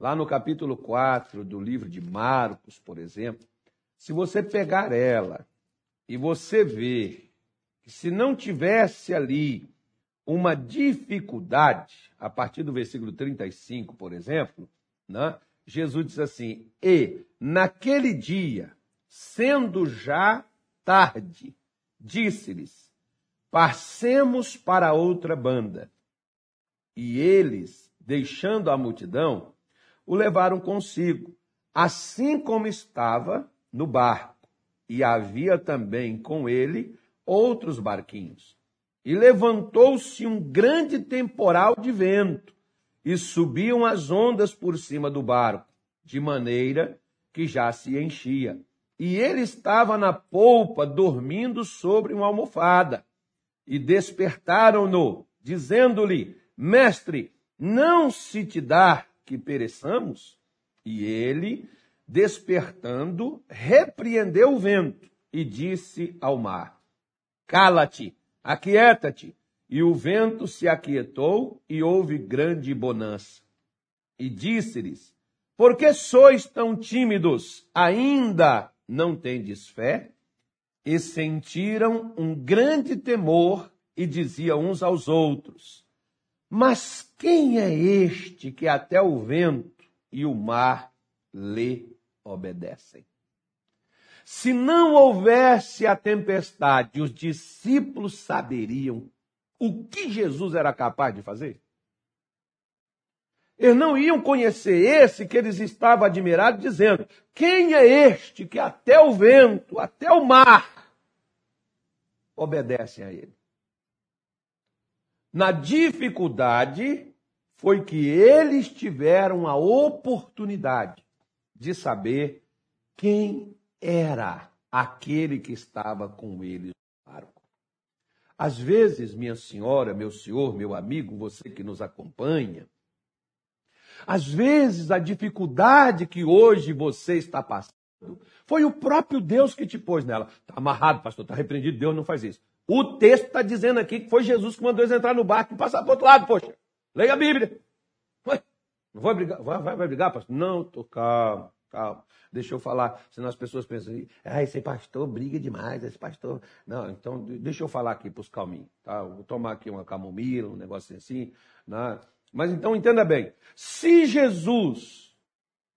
lá no capítulo 4 do livro de Marcos, por exemplo, se você pegar ela e você ver que se não tivesse ali uma dificuldade, a partir do versículo 35, por exemplo, né, Jesus diz assim: E naquele dia, sendo já tarde, disse-lhes: Passemos para outra banda. E eles, deixando a multidão, o levaram consigo, assim como estava no barco. E havia também com ele outros barquinhos. E levantou-se um grande temporal de vento, e subiam as ondas por cima do barco, de maneira que já se enchia. E ele estava na polpa, dormindo sobre uma almofada. E despertaram-no, dizendo-lhe: Mestre, não se te dá que pereçamos? E ele, despertando, repreendeu o vento e disse ao mar: Cala-te, aquieta-te. E o vento se aquietou e houve grande bonança. E disse-lhes: Por que sois tão tímidos? Ainda não tendes fé? E sentiram um grande temor e diziam uns aos outros: mas quem é este que até o vento e o mar lhe obedecem? Se não houvesse a tempestade, os discípulos saberiam o que Jesus era capaz de fazer? Eles não iam conhecer esse que eles estavam admirados, dizendo: Quem é este que até o vento, até o mar obedecem a ele? Na dificuldade, foi que eles tiveram a oportunidade de saber quem era aquele que estava com eles no barco. Às vezes, minha senhora, meu senhor, meu amigo, você que nos acompanha, às vezes a dificuldade que hoje você está passando foi o próprio Deus que te pôs nela. Está amarrado, pastor, está repreendido, Deus não faz isso. O texto está dizendo aqui que foi Jesus que mandou eles entrar no barco e passar para o outro lado, poxa. Leia a Bíblia. Não vai brigar? Vai, vai, vai brigar, pastor? Não, tô calmo, calmo. Deixa eu falar, senão as pessoas pensam, ah, esse pastor briga demais, esse pastor. Não, então deixa eu falar aqui para os calminhos, tá? Vou tomar aqui uma camomila, um negócio assim, né? Mas então entenda bem, se Jesus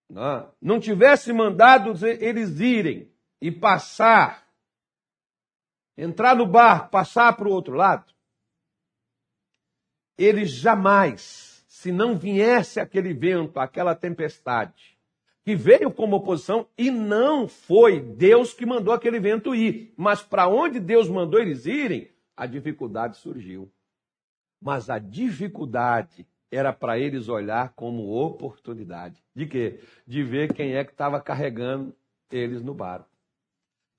né, não tivesse mandado eles irem e passar entrar no barco, passar para o outro lado, ele jamais, se não viesse aquele vento, aquela tempestade, que veio como oposição e não foi Deus que mandou aquele vento ir, mas para onde Deus mandou eles irem, a dificuldade surgiu. Mas a dificuldade era para eles olhar como oportunidade. De quê? De ver quem é que estava carregando eles no barco.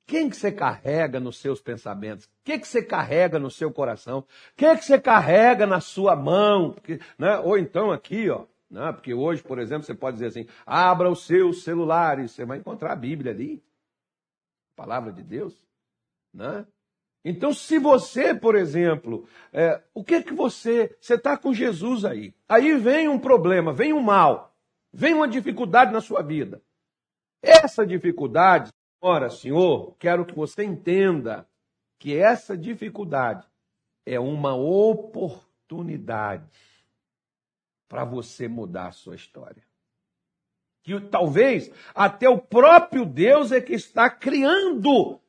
Quem que você carrega nos seus pensamentos? O que, que você carrega no seu coração? O que, que você carrega na sua mão? Porque, né? Ou então aqui, ó, né? porque hoje, por exemplo, você pode dizer assim: abra os seus celulares, você vai encontrar a Bíblia ali, a palavra de Deus. Né? Então, se você, por exemplo, é, o que que você, você está com Jesus aí, aí vem um problema, vem um mal, vem uma dificuldade na sua vida. Essa dificuldade Ora, Senhor, quero que você entenda que essa dificuldade é uma oportunidade para você mudar a sua história. Que talvez até o próprio Deus é que está criando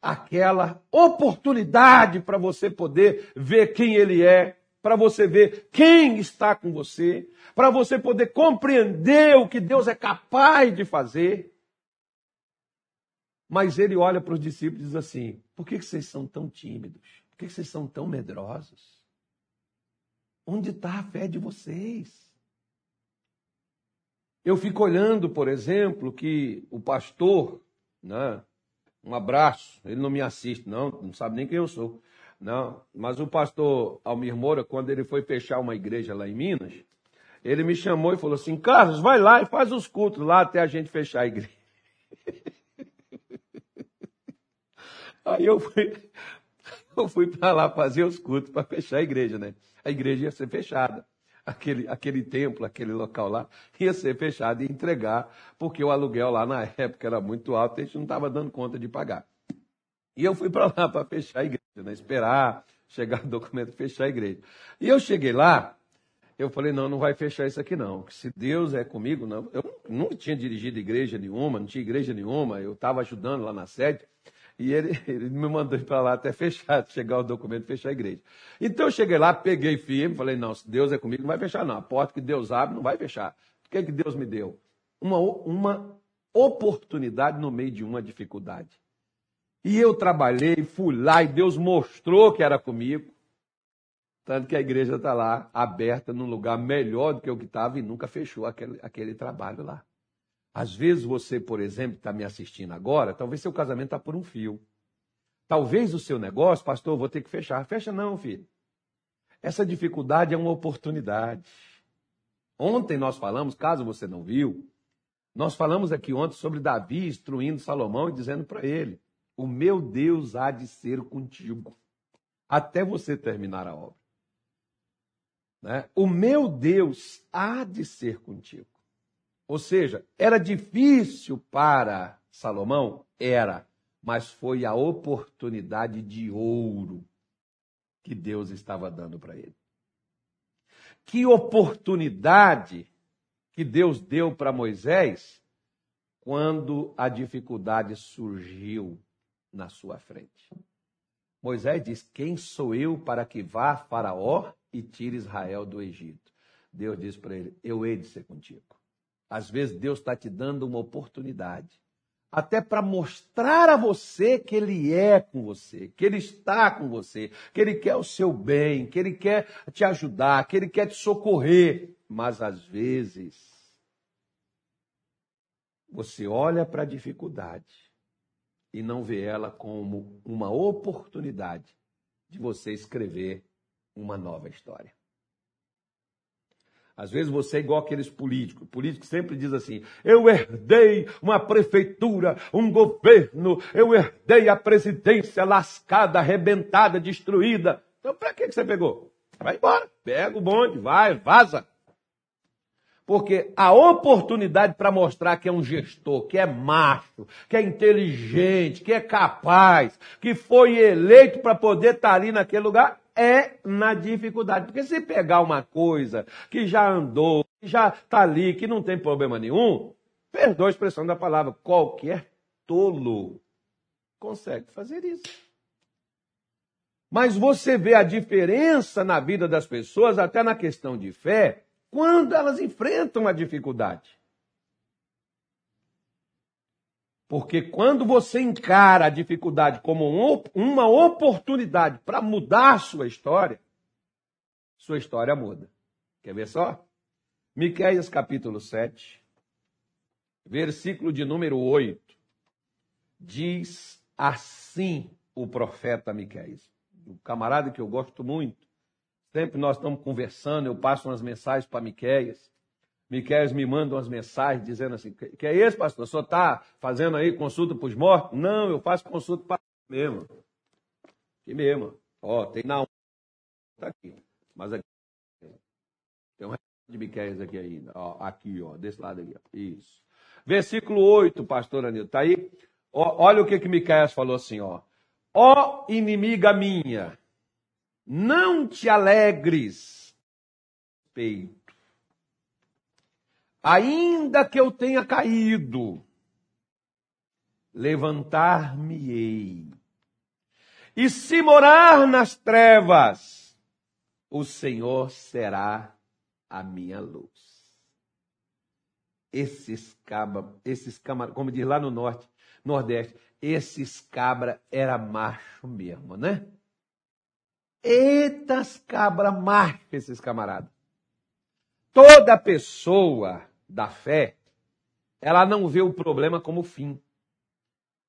aquela oportunidade para você poder ver quem Ele é, para você ver quem está com você, para você poder compreender o que Deus é capaz de fazer. Mas ele olha para os discípulos e diz assim: por que vocês são tão tímidos? Por que vocês são tão medrosos? Onde está a fé de vocês? Eu fico olhando, por exemplo, que o pastor, né, um abraço, ele não me assiste, não, não sabe nem quem eu sou. Não, mas o pastor Almir Moura, quando ele foi fechar uma igreja lá em Minas, ele me chamou e falou assim: Carlos, vai lá e faz os cultos lá até a gente fechar a igreja. Aí eu fui, eu fui para lá fazer os cultos para fechar a igreja, né? A igreja ia ser fechada. aquele, aquele templo, aquele local lá, ia ser fechado e entregar, porque o aluguel lá na época era muito alto e a gente não estava dando conta de pagar. E eu fui para lá para fechar a igreja, né? esperar chegar o documento fechar a igreja. E eu cheguei lá, eu falei, não, não vai fechar isso aqui não. Se Deus é comigo, não. Eu nunca tinha dirigido igreja nenhuma, não tinha igreja nenhuma, eu estava ajudando lá na sede. E ele, ele me mandou ir para lá até fechar, chegar o documento fechar a igreja. Então eu cheguei lá, peguei firme, falei, não, se Deus é comigo, não vai fechar não. A porta que Deus abre não vai fechar. O que, é que Deus me deu? Uma, uma oportunidade no meio de uma dificuldade. E eu trabalhei, fui lá e Deus mostrou que era comigo. Tanto que a igreja está lá, aberta, num lugar melhor do que o que estava e nunca fechou aquele, aquele trabalho lá. Às vezes você, por exemplo, está me assistindo agora, talvez seu casamento está por um fio. Talvez o seu negócio, pastor, eu vou ter que fechar. Fecha não, filho. Essa dificuldade é uma oportunidade. Ontem nós falamos, caso você não viu, nós falamos aqui ontem sobre Davi instruindo Salomão e dizendo para ele: O meu Deus há de ser contigo, até você terminar a obra. Né? O meu Deus há de ser contigo. Ou seja, era difícil para Salomão? Era, mas foi a oportunidade de ouro que Deus estava dando para ele. Que oportunidade que Deus deu para Moisés quando a dificuldade surgiu na sua frente. Moisés diz: Quem sou eu para que vá Faraó e tire Israel do Egito. Deus diz para ele: Eu hei de ser contigo. Às vezes Deus está te dando uma oportunidade, até para mostrar a você que Ele é com você, que Ele está com você, que Ele quer o seu bem, que Ele quer te ajudar, que Ele quer te socorrer. Mas às vezes você olha para a dificuldade e não vê ela como uma oportunidade de você escrever uma nova história. Às vezes você é igual aqueles políticos. O político sempre diz assim: eu herdei uma prefeitura, um governo, eu herdei a presidência lascada, arrebentada, destruída. Então, para que você pegou? Vai embora, pega o bonde, vai, vaza. Porque a oportunidade para mostrar que é um gestor, que é macho, que é inteligente, que é capaz, que foi eleito para poder estar tá ali naquele lugar, é na dificuldade. Porque se pegar uma coisa que já andou, que já está ali, que não tem problema nenhum, perdoa a expressão da palavra, qualquer tolo consegue fazer isso. Mas você vê a diferença na vida das pessoas, até na questão de fé, quando elas enfrentam a dificuldade. Porque quando você encara a dificuldade como uma oportunidade para mudar sua história, sua história muda. Quer ver só? Miqueias capítulo 7, versículo de número 8. Diz assim o profeta Miqueias, um camarada que eu gosto muito. Sempre nós estamos conversando, eu passo umas mensagens para Miqueias. Miquel me manda umas mensagens dizendo assim: que é isso, pastor? Senhor está fazendo aí consulta para os mortos? Não, eu faço consulta para mesmo. Aqui mesmo. Ó, tem na Está aqui. Mas aqui. Tem um de Miquel aqui ainda. Ó, aqui, ó, desse lado aqui. Ó. Isso. Versículo 8, pastor Anil. Está aí? Ó, olha o que, que Miquel falou assim: ó. Ó inimiga minha, não te alegres, peito ainda que eu tenha caído, levantar-me-ei. E se morar nas trevas, o Senhor será a minha luz. Esses cabra, esses camar, como diz lá no norte, nordeste, esses cabra era macho mesmo, né? Eitas cabra macho esses camaradas. Toda pessoa da fé, ela não vê o problema como fim.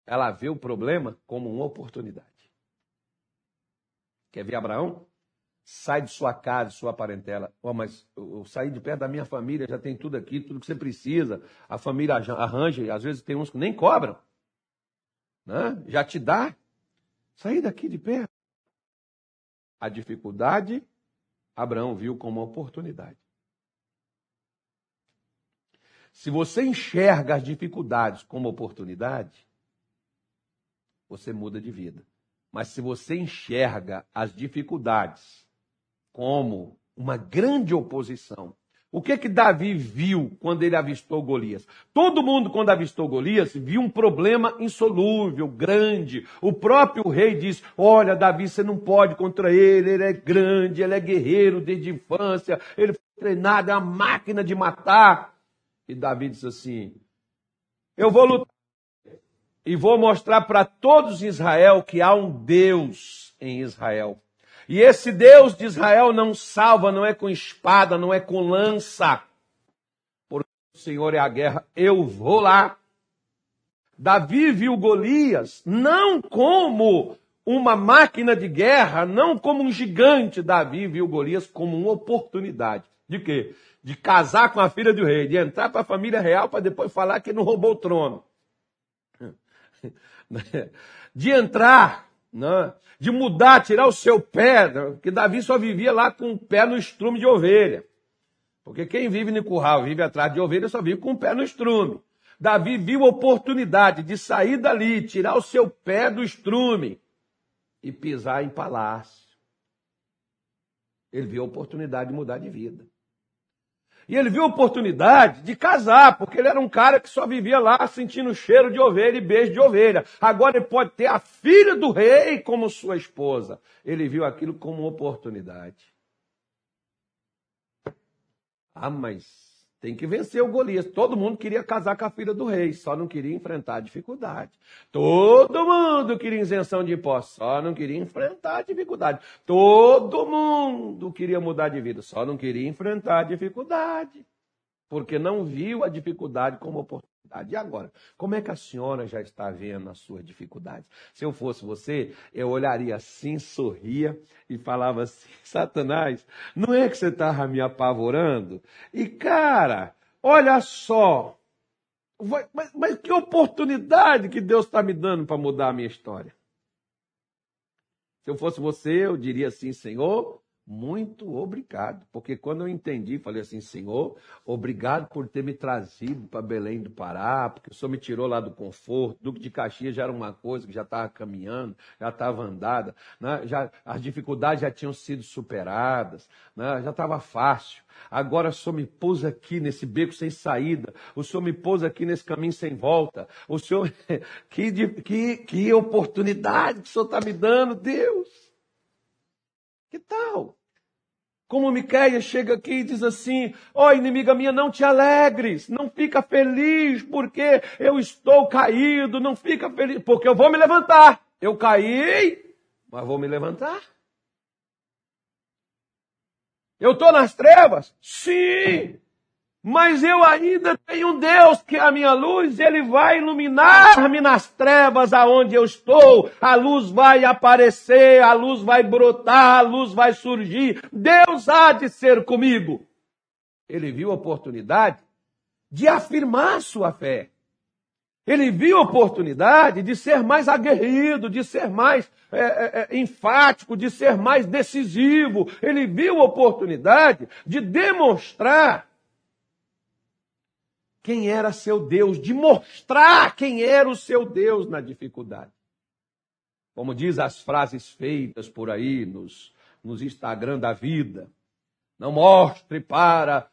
Ela vê o problema como uma oportunidade. Quer ver Abraão? Sai de sua casa, de sua parentela. Oh, mas eu saí de perto da minha família, já tem tudo aqui, tudo que você precisa. A família arranja, às vezes tem uns que nem cobram. Né? Já te dá. Sair daqui de perto a dificuldade, Abraão viu como uma oportunidade. Se você enxerga as dificuldades como oportunidade, você muda de vida. Mas se você enxerga as dificuldades como uma grande oposição o que que Davi viu quando ele avistou Golias? Todo mundo, quando avistou Golias, viu um problema insolúvel, grande. O próprio rei disse: Olha, Davi, você não pode contra ele, ele é grande, ele é guerreiro desde a infância, ele foi treinado, é uma máquina de matar. E Davi disse assim: Eu vou lutar e vou mostrar para todos Israel que há um Deus em Israel. E esse Deus de Israel não salva, não é com espada, não é com lança. Porque o Senhor é a guerra. Eu vou lá. Davi viu Golias não como uma máquina de guerra, não como um gigante. Davi viu Golias como uma oportunidade. De quê? de casar com a filha do rei, de entrar para a família real para depois falar que não roubou o trono. De entrar, né? de mudar, tirar o seu pé, que Davi só vivia lá com o pé no estrume de ovelha. Porque quem vive no curral, vive atrás de ovelha, só vive com o pé no estrume. Davi viu a oportunidade de sair dali, tirar o seu pé do estrume e pisar em palácio. Ele viu a oportunidade de mudar de vida. E ele viu a oportunidade de casar, porque ele era um cara que só vivia lá sentindo cheiro de ovelha e beijo de ovelha. Agora ele pode ter a filha do rei como sua esposa. Ele viu aquilo como oportunidade. Ah, mas tem que vencer o Golias. Todo mundo queria casar com a filha do rei, só não queria enfrentar a dificuldade. Todo mundo queria isenção de impostos, só não queria enfrentar a dificuldade. Todo mundo queria mudar de vida, só não queria enfrentar a dificuldade. Porque não viu a dificuldade como oportunidade. E agora, como é que a senhora já está vendo as suas dificuldades? Se eu fosse você, eu olharia assim, sorria e falava assim: Satanás, não é que você estava me apavorando? E cara, olha só, mas, mas que oportunidade que Deus está me dando para mudar a minha história. Se eu fosse você, eu diria assim: Senhor, muito obrigado, porque quando eu entendi, falei assim, Senhor, obrigado por ter me trazido para Belém do Pará, porque o Senhor me tirou lá do conforto. Duque de Caxias já era uma coisa que já estava caminhando, já estava andada, né? já, as dificuldades já tinham sido superadas, né? já estava fácil. Agora o Senhor me pôs aqui nesse beco sem saída, o Senhor me pôs aqui nesse caminho sem volta. O Senhor, que, que, que oportunidade que o Senhor está me dando, Deus. Que tal? Como Miqueias chega aqui e diz assim: Ó oh, inimiga minha, não te alegres, não fica feliz porque eu estou caído, não fica feliz, porque eu vou me levantar. Eu caí, mas vou me levantar. Eu estou nas trevas? Sim, mas eu ainda tenho um Deus que é a minha luz, ele vai iluminar-me nas trevas aonde eu estou. A luz vai aparecer, a luz vai brotar, a luz vai surgir. Deus há de ser comigo. Ele viu a oportunidade de afirmar sua fé. Ele viu a oportunidade de ser mais aguerrido, de ser mais é, é, é enfático, de ser mais decisivo. Ele viu a oportunidade de demonstrar quem era seu Deus, de mostrar quem era o seu Deus na dificuldade. Como diz as frases feitas por aí nos, nos Instagram da vida. Não mostre para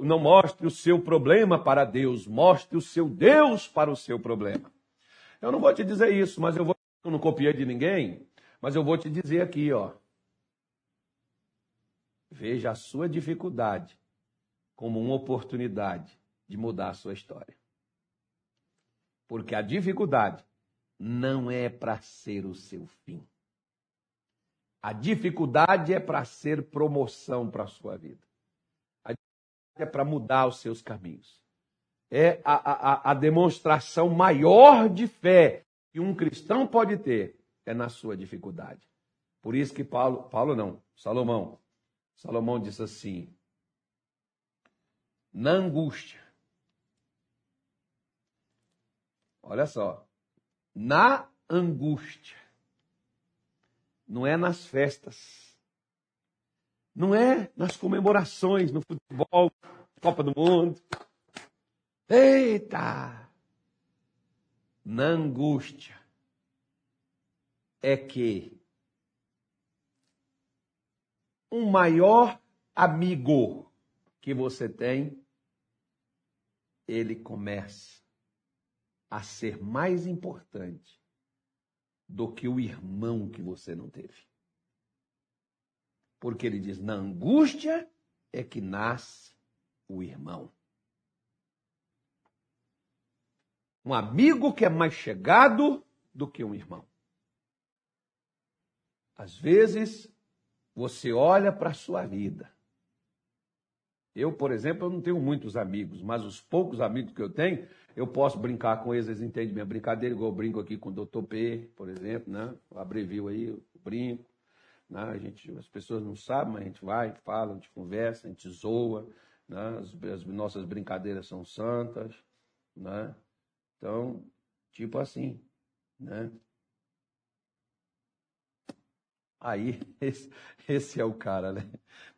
não mostre o seu problema para Deus, mostre o seu Deus para o seu problema. Eu não vou te dizer isso, mas eu vou eu não copiei de ninguém, mas eu vou te dizer aqui, ó. Veja a sua dificuldade como uma oportunidade de mudar a sua história. Porque a dificuldade não é para ser o seu fim. A dificuldade é para ser promoção para a sua vida. A dificuldade é para mudar os seus caminhos. É a, a, a demonstração maior de fé que um cristão pode ter é na sua dificuldade. Por isso que Paulo, Paulo não, Salomão, Salomão disse assim: na angústia, Olha só. Na angústia. Não é nas festas. Não é nas comemorações, no futebol, Copa do Mundo. Eita! Na angústia é que um maior amigo que você tem, ele começa a ser mais importante do que o irmão que você não teve. Porque ele diz: na angústia é que nasce o irmão. Um amigo que é mais chegado do que um irmão. Às vezes, você olha para a sua vida. Eu, por exemplo, eu não tenho muitos amigos, mas os poucos amigos que eu tenho, eu posso brincar com eles, eles entendem minha brincadeira, igual eu brinco aqui com o Dr. P, por exemplo, né? Eu abrevio aí, eu brinco. Né? A gente, as pessoas não sabem, mas a gente vai, fala, a gente conversa, a gente zoa. Né? As, as nossas brincadeiras são santas. Né? Então, tipo assim, né? Aí, esse, esse, é o cara, né?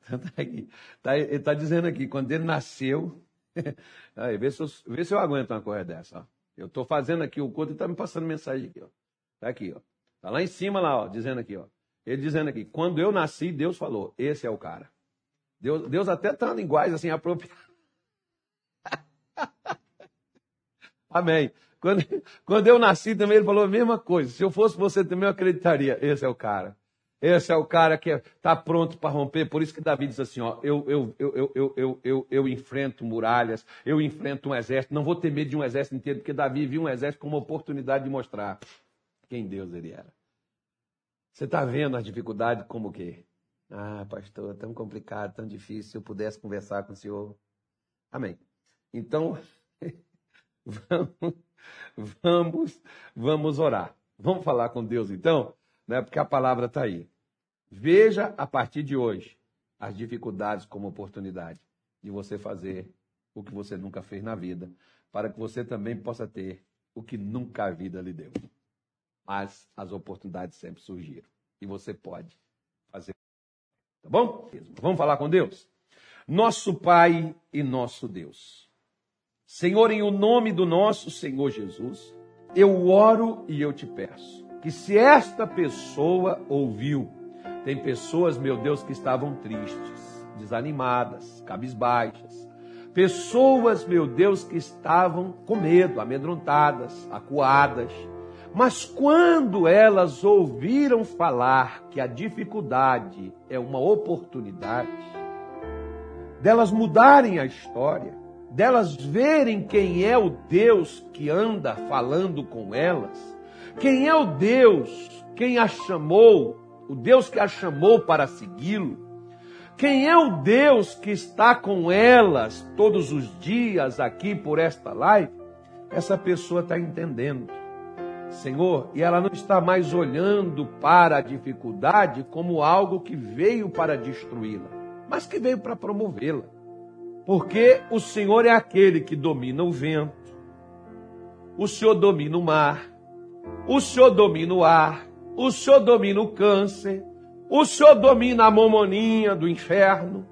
Então, tá aqui. Tá, ele está dizendo aqui, quando ele nasceu. Aí, vê se eu, vê se eu aguento uma coisa dessa. Ó. Eu estou fazendo aqui o conto e está me passando mensagem aqui. Ó. Tá aqui, ó. Tá lá em cima, lá, ó, dizendo aqui, ó. Ele dizendo aqui, quando eu nasci, Deus falou, esse é o cara. Deus, Deus até está na linguagem assim apropriada. Amém. Quando, quando eu nasci também, ele falou a mesma coisa. Se eu fosse você também, eu acreditaria. Esse é o cara. Esse é o cara que está pronto para romper. Por isso que Davi diz assim: ó, eu, eu, eu, eu, eu, eu, eu enfrento muralhas, eu enfrento um exército. Não vou ter medo de um exército inteiro, porque Davi viu um exército como uma oportunidade de mostrar quem Deus ele era. Você está vendo as dificuldades como o quê? Ah, pastor, tão complicado, tão difícil. Se eu pudesse conversar com o senhor. Amém. Então, vamos, vamos, vamos orar. Vamos falar com Deus então? né? porque a palavra está aí. Veja a partir de hoje as dificuldades como oportunidade de você fazer o que você nunca fez na vida, para que você também possa ter o que nunca a vida lhe deu. Mas as oportunidades sempre surgiram e você pode fazer. Tá bom? Vamos falar com Deus? Nosso Pai e nosso Deus. Senhor, em o nome do nosso Senhor Jesus, eu oro e eu te peço que se esta pessoa ouviu, tem pessoas, meu Deus, que estavam tristes, desanimadas, cabisbaixas, pessoas, meu Deus, que estavam com medo, amedrontadas, acuadas, mas quando elas ouviram falar que a dificuldade é uma oportunidade, delas mudarem a história, delas verem quem é o Deus que anda falando com elas, quem é o Deus, quem a chamou, o Deus que a chamou para segui-lo? Quem é o Deus que está com elas todos os dias aqui por esta live? Essa pessoa está entendendo. Senhor, e ela não está mais olhando para a dificuldade como algo que veio para destruí-la, mas que veio para promovê-la. Porque o Senhor é aquele que domina o vento, o Senhor domina o mar, o Senhor domina o ar, o Senhor domina o câncer, o Senhor domina a momoninha do inferno,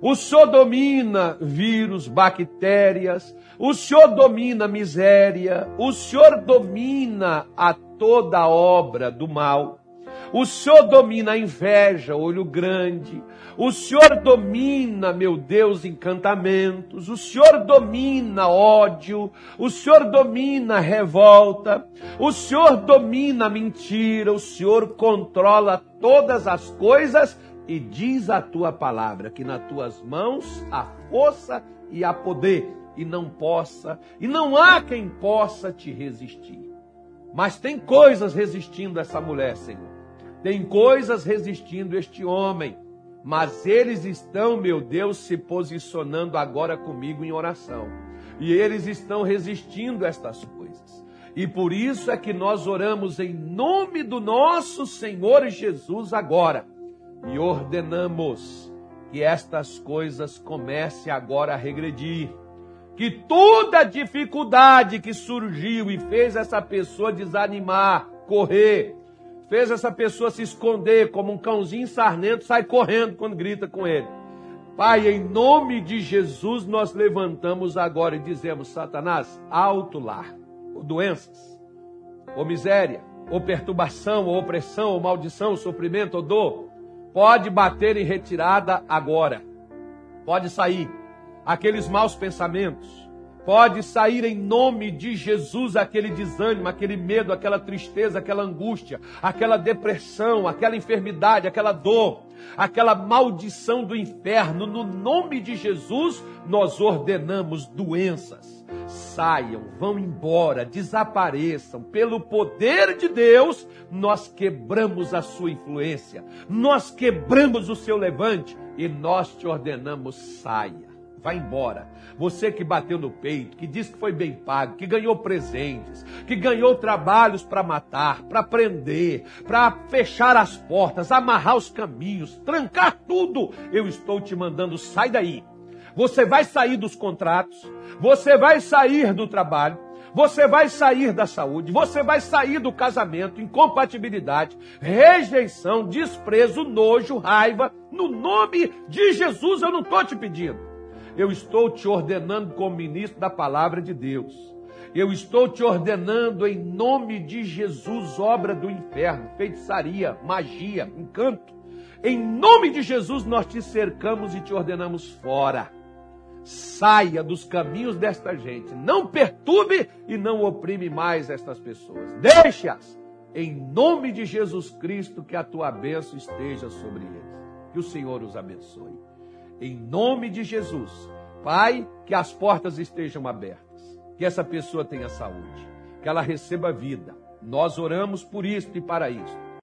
o Senhor domina vírus, bactérias, o Senhor domina miséria, o Senhor domina a toda obra do mal. O Senhor domina a inveja, olho grande. O Senhor domina, meu Deus, encantamentos. O Senhor domina ódio. O Senhor domina revolta. O Senhor domina mentira. O Senhor controla todas as coisas e diz a tua palavra que nas tuas mãos há força e há poder e não possa, e não há quem possa te resistir. Mas tem coisas resistindo essa mulher, Senhor. Tem coisas resistindo este homem, mas eles estão, meu Deus, se posicionando agora comigo em oração. E eles estão resistindo a estas coisas. E por isso é que nós oramos em nome do nosso Senhor Jesus agora. E ordenamos que estas coisas comecem agora a regredir. Que toda dificuldade que surgiu e fez essa pessoa desanimar, correr, fez essa pessoa se esconder como um cãozinho sarnento, sai correndo quando grita com ele. Pai, em nome de Jesus, nós levantamos agora e dizemos: Satanás, alto lá, ou doenças, ou miséria, ou perturbação, ou opressão, ou maldição, ou sofrimento, ou dor, pode bater em retirada agora. Pode sair. Aqueles maus pensamentos, Pode sair em nome de Jesus aquele desânimo, aquele medo, aquela tristeza, aquela angústia, aquela depressão, aquela enfermidade, aquela dor, aquela maldição do inferno. No nome de Jesus, nós ordenamos doenças. Saiam, vão embora, desapareçam. Pelo poder de Deus, nós quebramos a sua influência, nós quebramos o seu levante e nós te ordenamos: saia Vá embora. Você que bateu no peito, que disse que foi bem pago, que ganhou presentes, que ganhou trabalhos para matar, para prender, para fechar as portas, amarrar os caminhos, trancar tudo. Eu estou te mandando, sai daí. Você vai sair dos contratos, você vai sair do trabalho, você vai sair da saúde, você vai sair do casamento, incompatibilidade, rejeição, desprezo, nojo, raiva. No nome de Jesus eu não estou te pedindo. Eu estou te ordenando como ministro da palavra de Deus. Eu estou te ordenando em nome de Jesus, obra do inferno, feitiçaria, magia, encanto. Em nome de Jesus nós te cercamos e te ordenamos fora. Saia dos caminhos desta gente. Não perturbe e não oprime mais estas pessoas. Deixe-as. Em nome de Jesus Cristo, que a tua bênção esteja sobre eles. Que o Senhor os abençoe em nome de Jesus. Pai, que as portas estejam abertas, que essa pessoa tenha saúde, que ela receba vida. Nós oramos por isso e para isso